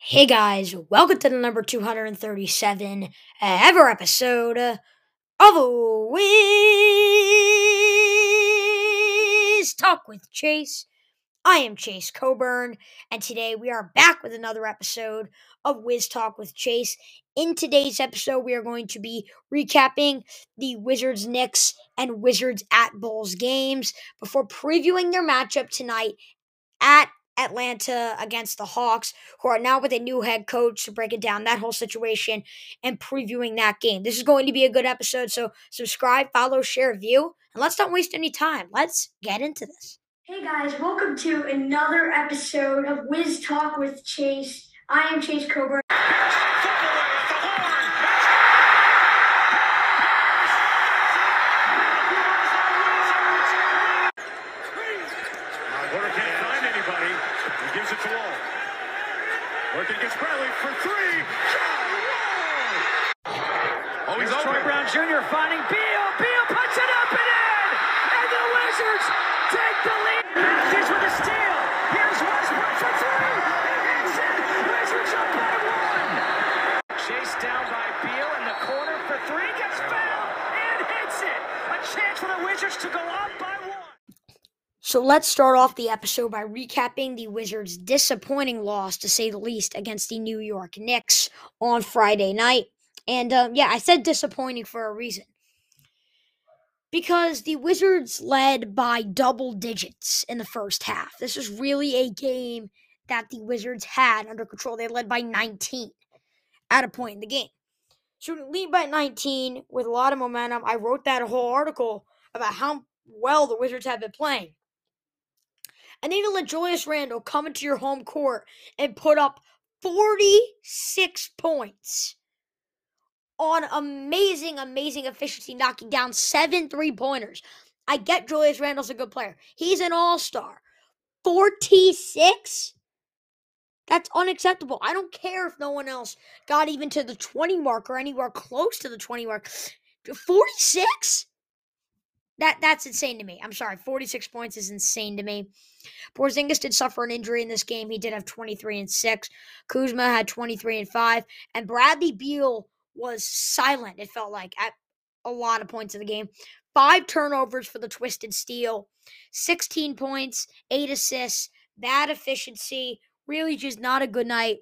Hey guys, welcome to the number 237 uh, ever episode uh, of Wiz Talk with Chase. I am Chase Coburn, and today we are back with another episode of Wiz Talk with Chase. In today's episode, we are going to be recapping the Wizards Knicks and Wizards at Bulls games before previewing their matchup tonight at Atlanta against the Hawks, who are now with a new head coach, to break it down that whole situation and previewing that game. This is going to be a good episode, so subscribe, follow, share, view, and let's not waste any time. Let's get into this. Hey guys, welcome to another episode of Wiz Talk with Chase. I am Chase Coburn. Porter can't find anybody. He gives it to Wall. Working against Bradley for three. Oh, he's Here's Troy open. Brown Jr. finding Beal. Beal puts it up and in. And the Wizards take the lead. Matthews with a steal. Here's Westbrook for three. He hits it. Wizards up by one. Chased down by Beal in the corner for three. Gets fouled and hits it. A chance for the Wizards to go up by one. So let's start off the episode by recapping the Wizards' disappointing loss, to say the least, against the New York Knicks on Friday night. And um, yeah, I said disappointing for a reason. Because the Wizards led by double digits in the first half. This was really a game that the Wizards had under control. They led by 19 at a point in the game. So lead by 19 with a lot of momentum, I wrote that whole article about how well the Wizards have been playing. Let Julius Randle come into your home court and put up 46 points on amazing, amazing efficiency, knocking down seven three pointers. I get Julius Randle's a good player. He's an all star. 46? That's unacceptable. I don't care if no one else got even to the 20 mark or anywhere close to the 20 mark. 46? That that's insane to me. I'm sorry. 46 points is insane to me. Porzingis did suffer an injury in this game. He did have 23 and 6. Kuzma had 23 and 5. And Bradley Beal was silent, it felt like, at a lot of points of the game. Five turnovers for the Twisted Steel, 16 points, eight assists, bad efficiency. Really just not a good night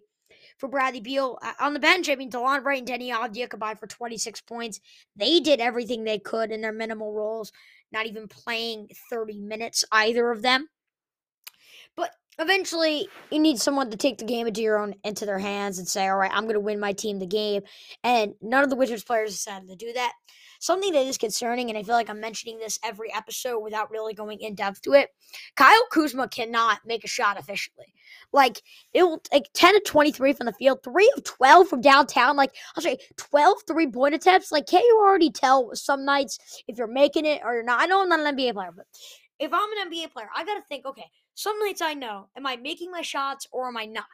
for Bradley Beal. Uh, On the bench, I mean, DeLon Wright and Deni Avdija combined for 26 points. They did everything they could in their minimal roles, not even playing 30 minutes, either of them. But eventually, you need someone to take the game into your own into their hands and say, "All right, I'm going to win my team the game." And none of the Wizards players decided to do that. Something that is concerning, and I feel like I'm mentioning this every episode without really going in depth to it. Kyle Kuzma cannot make a shot efficiently. Like it will like 10 to 23 from the field, 3 of 12 from downtown. Like I'll say 12 three point attempts. Like, can't you already tell some nights if you're making it or you're not? I know I'm not an NBA player, but if I'm an NBA player, I gotta think, okay, some nights I know, am I making my shots or am I not?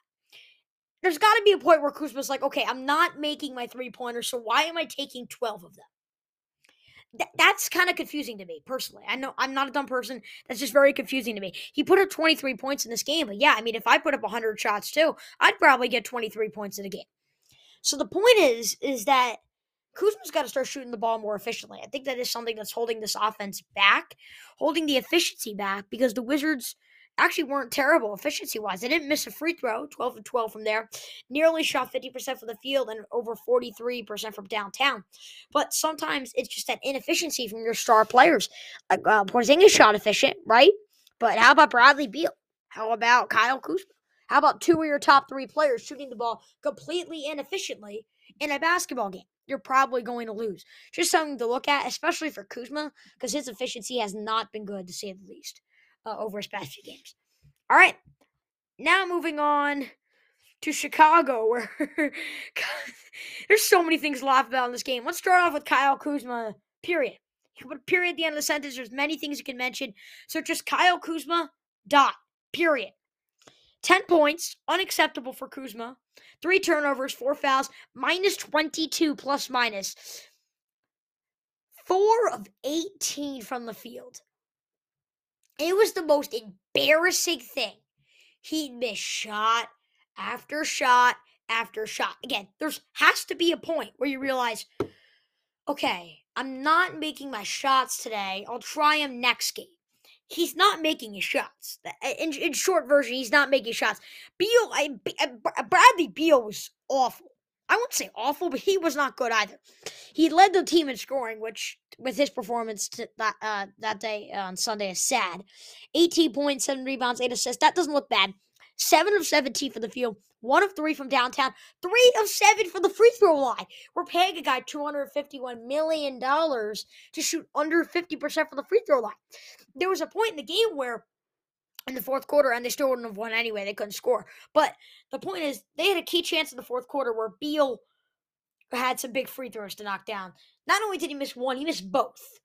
There's got to be a point where Kuzma's like, okay, I'm not making my three pointers, so why am I taking 12 of them? Th- that's kind of confusing to me personally. I know I'm not a dumb person. That's just very confusing to me. He put up 23 points in this game, but yeah, I mean, if I put up 100 shots too, I'd probably get 23 points in a game. So the point is, is that Kuzma's got to start shooting the ball more efficiently. I think that is something that's holding this offense back, holding the efficiency back, because the Wizards actually weren't terrible efficiency wise. They didn't miss a free throw, 12 of 12 from there, nearly shot 50% from the field and over 43% from downtown. But sometimes it's just that inefficiency from your star players. Like uh, Porzingis shot efficient, right? But how about Bradley Beal? How about Kyle Kuzma? How about two of your top three players shooting the ball completely inefficiently in a basketball game? You're probably going to lose. Just something to look at, especially for Kuzma, because his efficiency has not been good to say the least uh, over his past few games. All right, now moving on to Chicago, where there's so many things to laugh about in this game. Let's start off with Kyle Kuzma. Period. You put a period at the end of the sentence. There's many things you can mention. So just Kyle Kuzma. Dot. Period. 10 points, unacceptable for Kuzma. Three turnovers, four fouls, minus 22 plus minus. Four of 18 from the field. It was the most embarrassing thing. He missed shot after shot after shot. Again, there's has to be a point where you realize, okay, I'm not making my shots today. I'll try them next game. He's not making his shots. In, in short version, he's not making shots. Beal, I, uh, uh, Bradley Beal was awful. I wouldn't say awful, but he was not good either. He led the team in scoring, which with his performance that uh, that day uh, on Sunday is sad. 18 points, seven rebounds, eight assists. That doesn't look bad. Seven of 17 for the field, one of three from downtown, three of seven for the free throw line. We're paying a guy $251 million to shoot under 50% for the free throw line. There was a point in the game where in the fourth quarter, and they still wouldn't have won anyway. They couldn't score. But the point is, they had a key chance in the fourth quarter where Beal had some big free throws to knock down. Not only did he miss one, he missed both.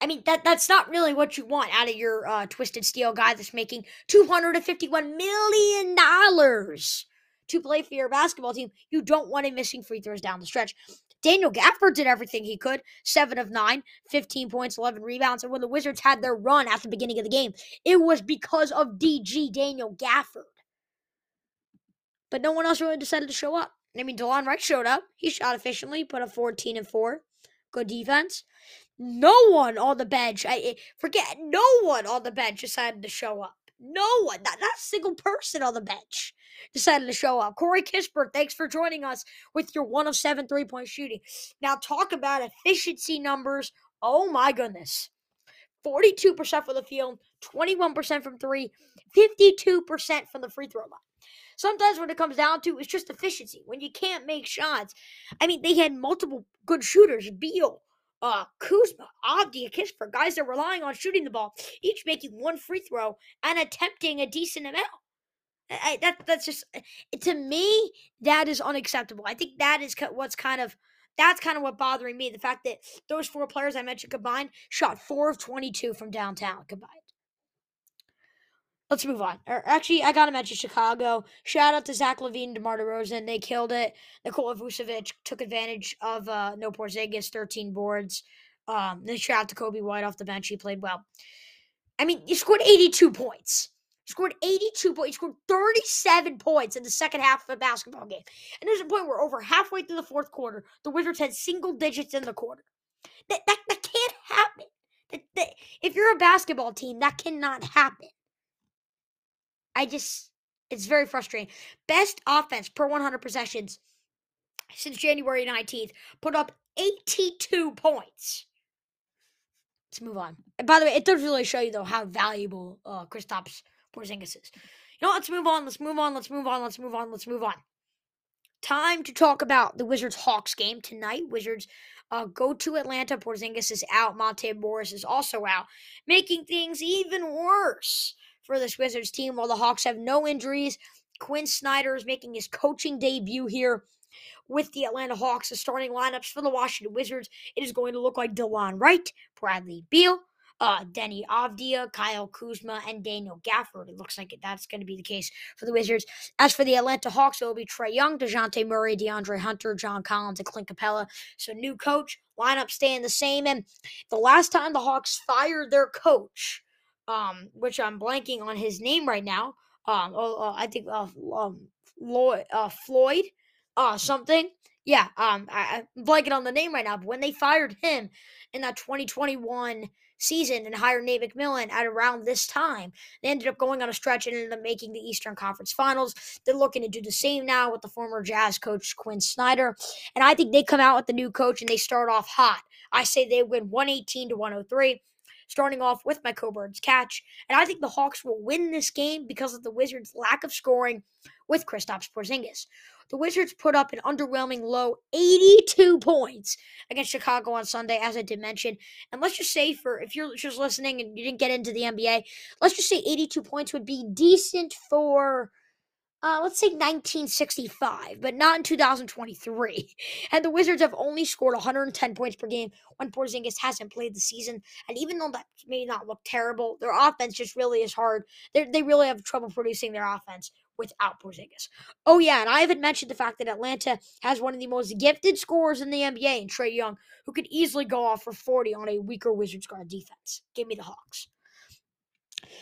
I mean, that that's not really what you want out of your uh, twisted steel guy that's making two hundred and fifty-one million dollars to play for your basketball team. You don't want him missing free throws down the stretch. Daniel Gafford did everything he could. Seven of nine, 15 points, 11 rebounds. And when the Wizards had their run at the beginning of the game, it was because of DG Daniel Gafford. But no one else really decided to show up. I mean, Delon Wright showed up. He shot efficiently, put a 14 and 4. Good defense. No one on the bench, I eh, forget, no one on the bench decided to show up. No one, not, not a single person on the bench decided to show up. Corey Kispert, thanks for joining us with your one of seven three point shooting. Now, talk about efficiency numbers. Oh my goodness. 42% for the field, 21% from three, 52% from the free throw line. Sometimes when it comes down to it's just efficiency. When you can't make shots. I mean, they had multiple good shooters. Beal, uh, Kuzma, Avdija, Kispert, guys that are relying on shooting the ball, each making one free throw and attempting a decent amount. I, that that's just eh, to me that is unacceptable. I think that is what's kind of that's kind of what bothering me. The fact that those four players I mentioned combined shot four of twenty-two from downtown combined. Let's move on. Or actually, I gotta mention Chicago. Shout out to Zach LaVine, DeMar DeRozan. They killed it. Nikola Vucevic took advantage of uh, no Porzingis, 13 boards. Um, then shout out to Coby White off the bench. He played well. I mean, he scored 82 points He scored 82 points. He scored 37 points in the second half of a basketball game. And there's a point where over halfway through the fourth quarter, the Wizards had single digits in the quarter. That, that, that can't happen. That, that, if you're a basketball team, that cannot happen. I just, it's very frustrating. Best offense per 100 possessions since January 19th, put up 82 points. Let's move on. And by the way, it does really show you though how valuable uh, Kristaps Porzingis is. You know, let's move on. Let's move on. Let's move on. Let's move on. Let's move on. Time to talk about the Wizards Hawks game tonight. Wizards uh, go to Atlanta. Porzingis is out. Monte Morris is also out, making things even worse for this Wizards team. While the Hawks have no injuries, Quin Snyder is making his coaching debut here with the Atlanta Hawks. The starting lineups for the Washington Wizards. It is going to look like Delon Wright, Bradley Beal, uh, Deni Avdija, Kyle Kuzma, and Daniel Gafford. It looks like that's going to be the case for the Wizards. As for the Atlanta Hawks, it will be Trae Young, DeJounte Murray, DeAndre Hunter, John Collins, and Clint Capela. So new coach, lineup staying the same. And the last time the Hawks fired their coach, um, which I'm blanking on his name right now, um, oh, uh, I think uh, um, Lloyd, uh, Floyd, uh, something. Yeah, um, I, I'm blanking on the name right now. But when they fired him in that 2021 season and hired Nate McMillan at around this time. They ended up going on a stretch and ended up making the Eastern Conference Finals. They're looking to do the same now with the former Jazz coach Quin Snyder. And I think they come out with the new coach and they start off hot. I say they win 118 to 103 starting off with my Coburns catch. And I think the Hawks will win this game because of the Wizards' lack of scoring with Kristaps Porzingis. The Wizards put up an underwhelming low 82 points against Chicago on Sunday, as I did mention. And let's just say, for if you're just listening and you didn't get into the NBA, let's just say 82 points would be decent for uh, let's say 1965, but not in 2023. And the Wizards have only scored 110 points per game when Porzingis hasn't played the season. And even though that may not look terrible, their offense just really is hard. They're, they really have trouble producing their offense without Porzingis. Oh yeah, and I haven't mentioned the fact that Atlanta has one of the most gifted scorers in the NBA in Trae Young, who could easily go off for 40 on a weaker Wizards guard defense. Give me the Hawks.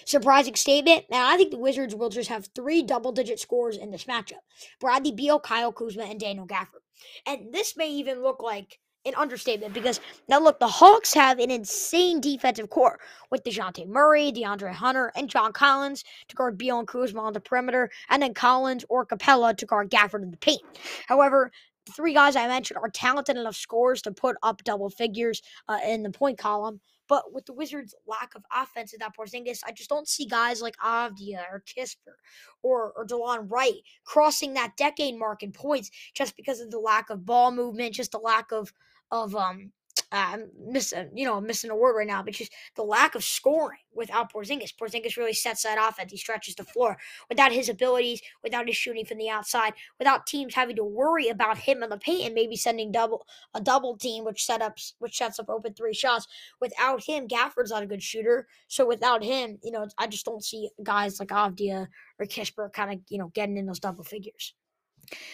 Surprising statement. Now, I think the Wizards will just have three double digit scores in this matchup Bradley Beal, Kyle Kuzma, and Daniel Gafford. And this may even look like an understatement because now look, the Hawks have an insane defensive core with DeJounte Murray, DeAndre Hunter, and John Collins to guard Beal and Kuzma on the perimeter, and then Collins or Capela to guard Gafford in the paint. However, the three guys I mentioned are talented enough scorers to put up double figures uh, in the point column. But with the Wizards' lack of offense without Porzingis, I just don't see guys like Avdija or Kispert or, or DeLon Wright crossing that decade mark in points just because of the lack of ball movement, just the lack of of um Uh, I'm missing, uh, you know, I'm missing a word right now, but just the lack of scoring without Porzingis. Porzingis really sets that offense. He stretches the floor. Without his abilities, without his shooting from the outside, without teams having to worry about him in the paint and maybe sending double a double team, which setups which sets up open three shots. Without him, Gafford's not a good shooter. So without him, you know, I just don't see guys like Avdija or Kispert kind of, you know, getting in those double figures.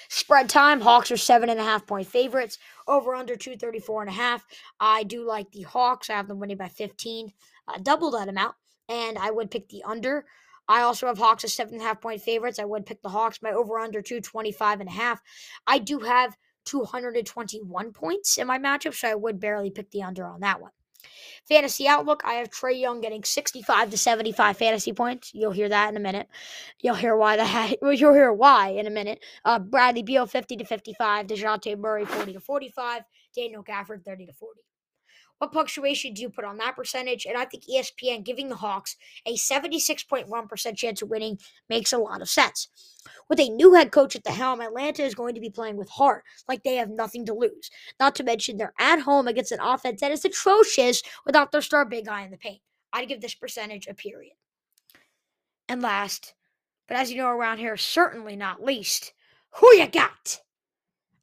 Spread time, Hawks are seven and a half point favorites. Over under 234 and a half. I do like the Hawks. I have them winning by 15. Uh, double that amount. And I would pick the under. I also have Hawks as seven and a half point favorites. I would pick the Hawks. My over under 225 and a half. I do have 221 points in my matchup, so I would barely pick the under on that one. Fantasy outlook, I have Trae Young getting 65 to 75 fantasy points. You'll hear that in a minute. You'll hear why that you'll hear why in a minute. Uh, Bradley Beal 50 to 55, DeJounte Murray 40 to 45, Daniel Gafford 30 to 40. What punctuation do you put on that percentage? And I think ESPN giving the Hawks a 76.1% chance of winning makes a lot of sense. With a new head coach at the helm, Atlanta is going to be playing with heart, like they have nothing to lose. Not to mention they're at home against an offense that is atrocious without their star big guy in the paint. I'd give this percentage a period. And last, but as you know around here, certainly not least, who you got?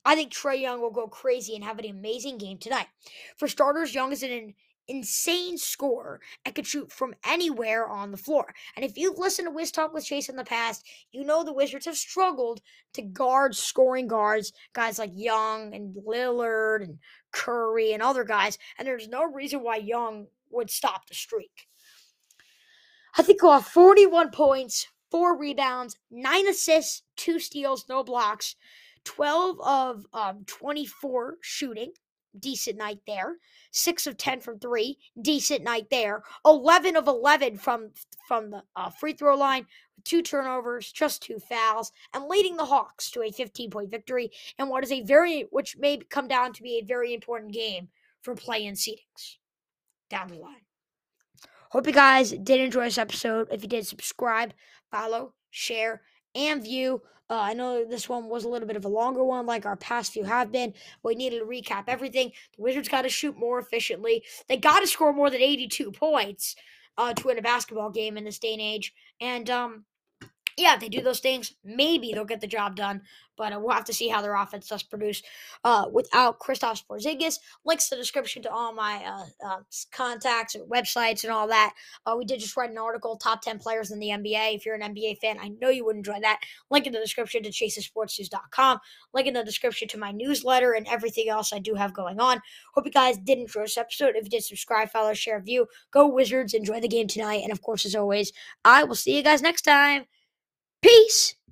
I think Trae Young will go crazy and have an amazing game tonight. For starters, Young is an insane scorer and could shoot from anywhere on the floor. And if you've listened to Wiz Talk with Chase in the past, you know the Wizards have struggled to guard scoring guards, guys like Young and Lillard and Curry and other guys. And there's no reason why Young would stop the streak. I think he'll have 41 points, four rebounds, nine assists, two steals, no blocks. 12 of um, 24 shooting, decent night there. 6 of 10 from 3, decent night there. 11 of 11 from from the uh, free throw line, two turnovers, just two fouls, and leading the Hawks to a 15-point victory in what is a very which may come down to be a very important game for play-in seedings down the line. Hope you guys did enjoy this episode. If you did, subscribe, follow, share, and view. Uh, I know this one was a little bit of a longer one, like our past few have been. We needed to recap everything. The Wizards got to shoot more efficiently. They got to score more than 82 points uh, to win a basketball game in this day and age. And um, yeah, if they do those things, maybe they'll get the job done. But uh, we'll have to see how their offense does produce uh, without Christoph Porzingis. Links to the description to all my uh, uh, contacts and websites and all that. Uh, we did just write an article, top 10 players in the NBA. If you're an NBA fan, I know you would enjoy that. Link in the description to chasesportsnews.com. Link in the description to my newsletter and everything else I do have going on. Hope you guys did enjoy this episode. If you did, subscribe, follow, share, view. Go Wizards. Enjoy the game tonight. And of course, as always, I will see you guys next time. Peace.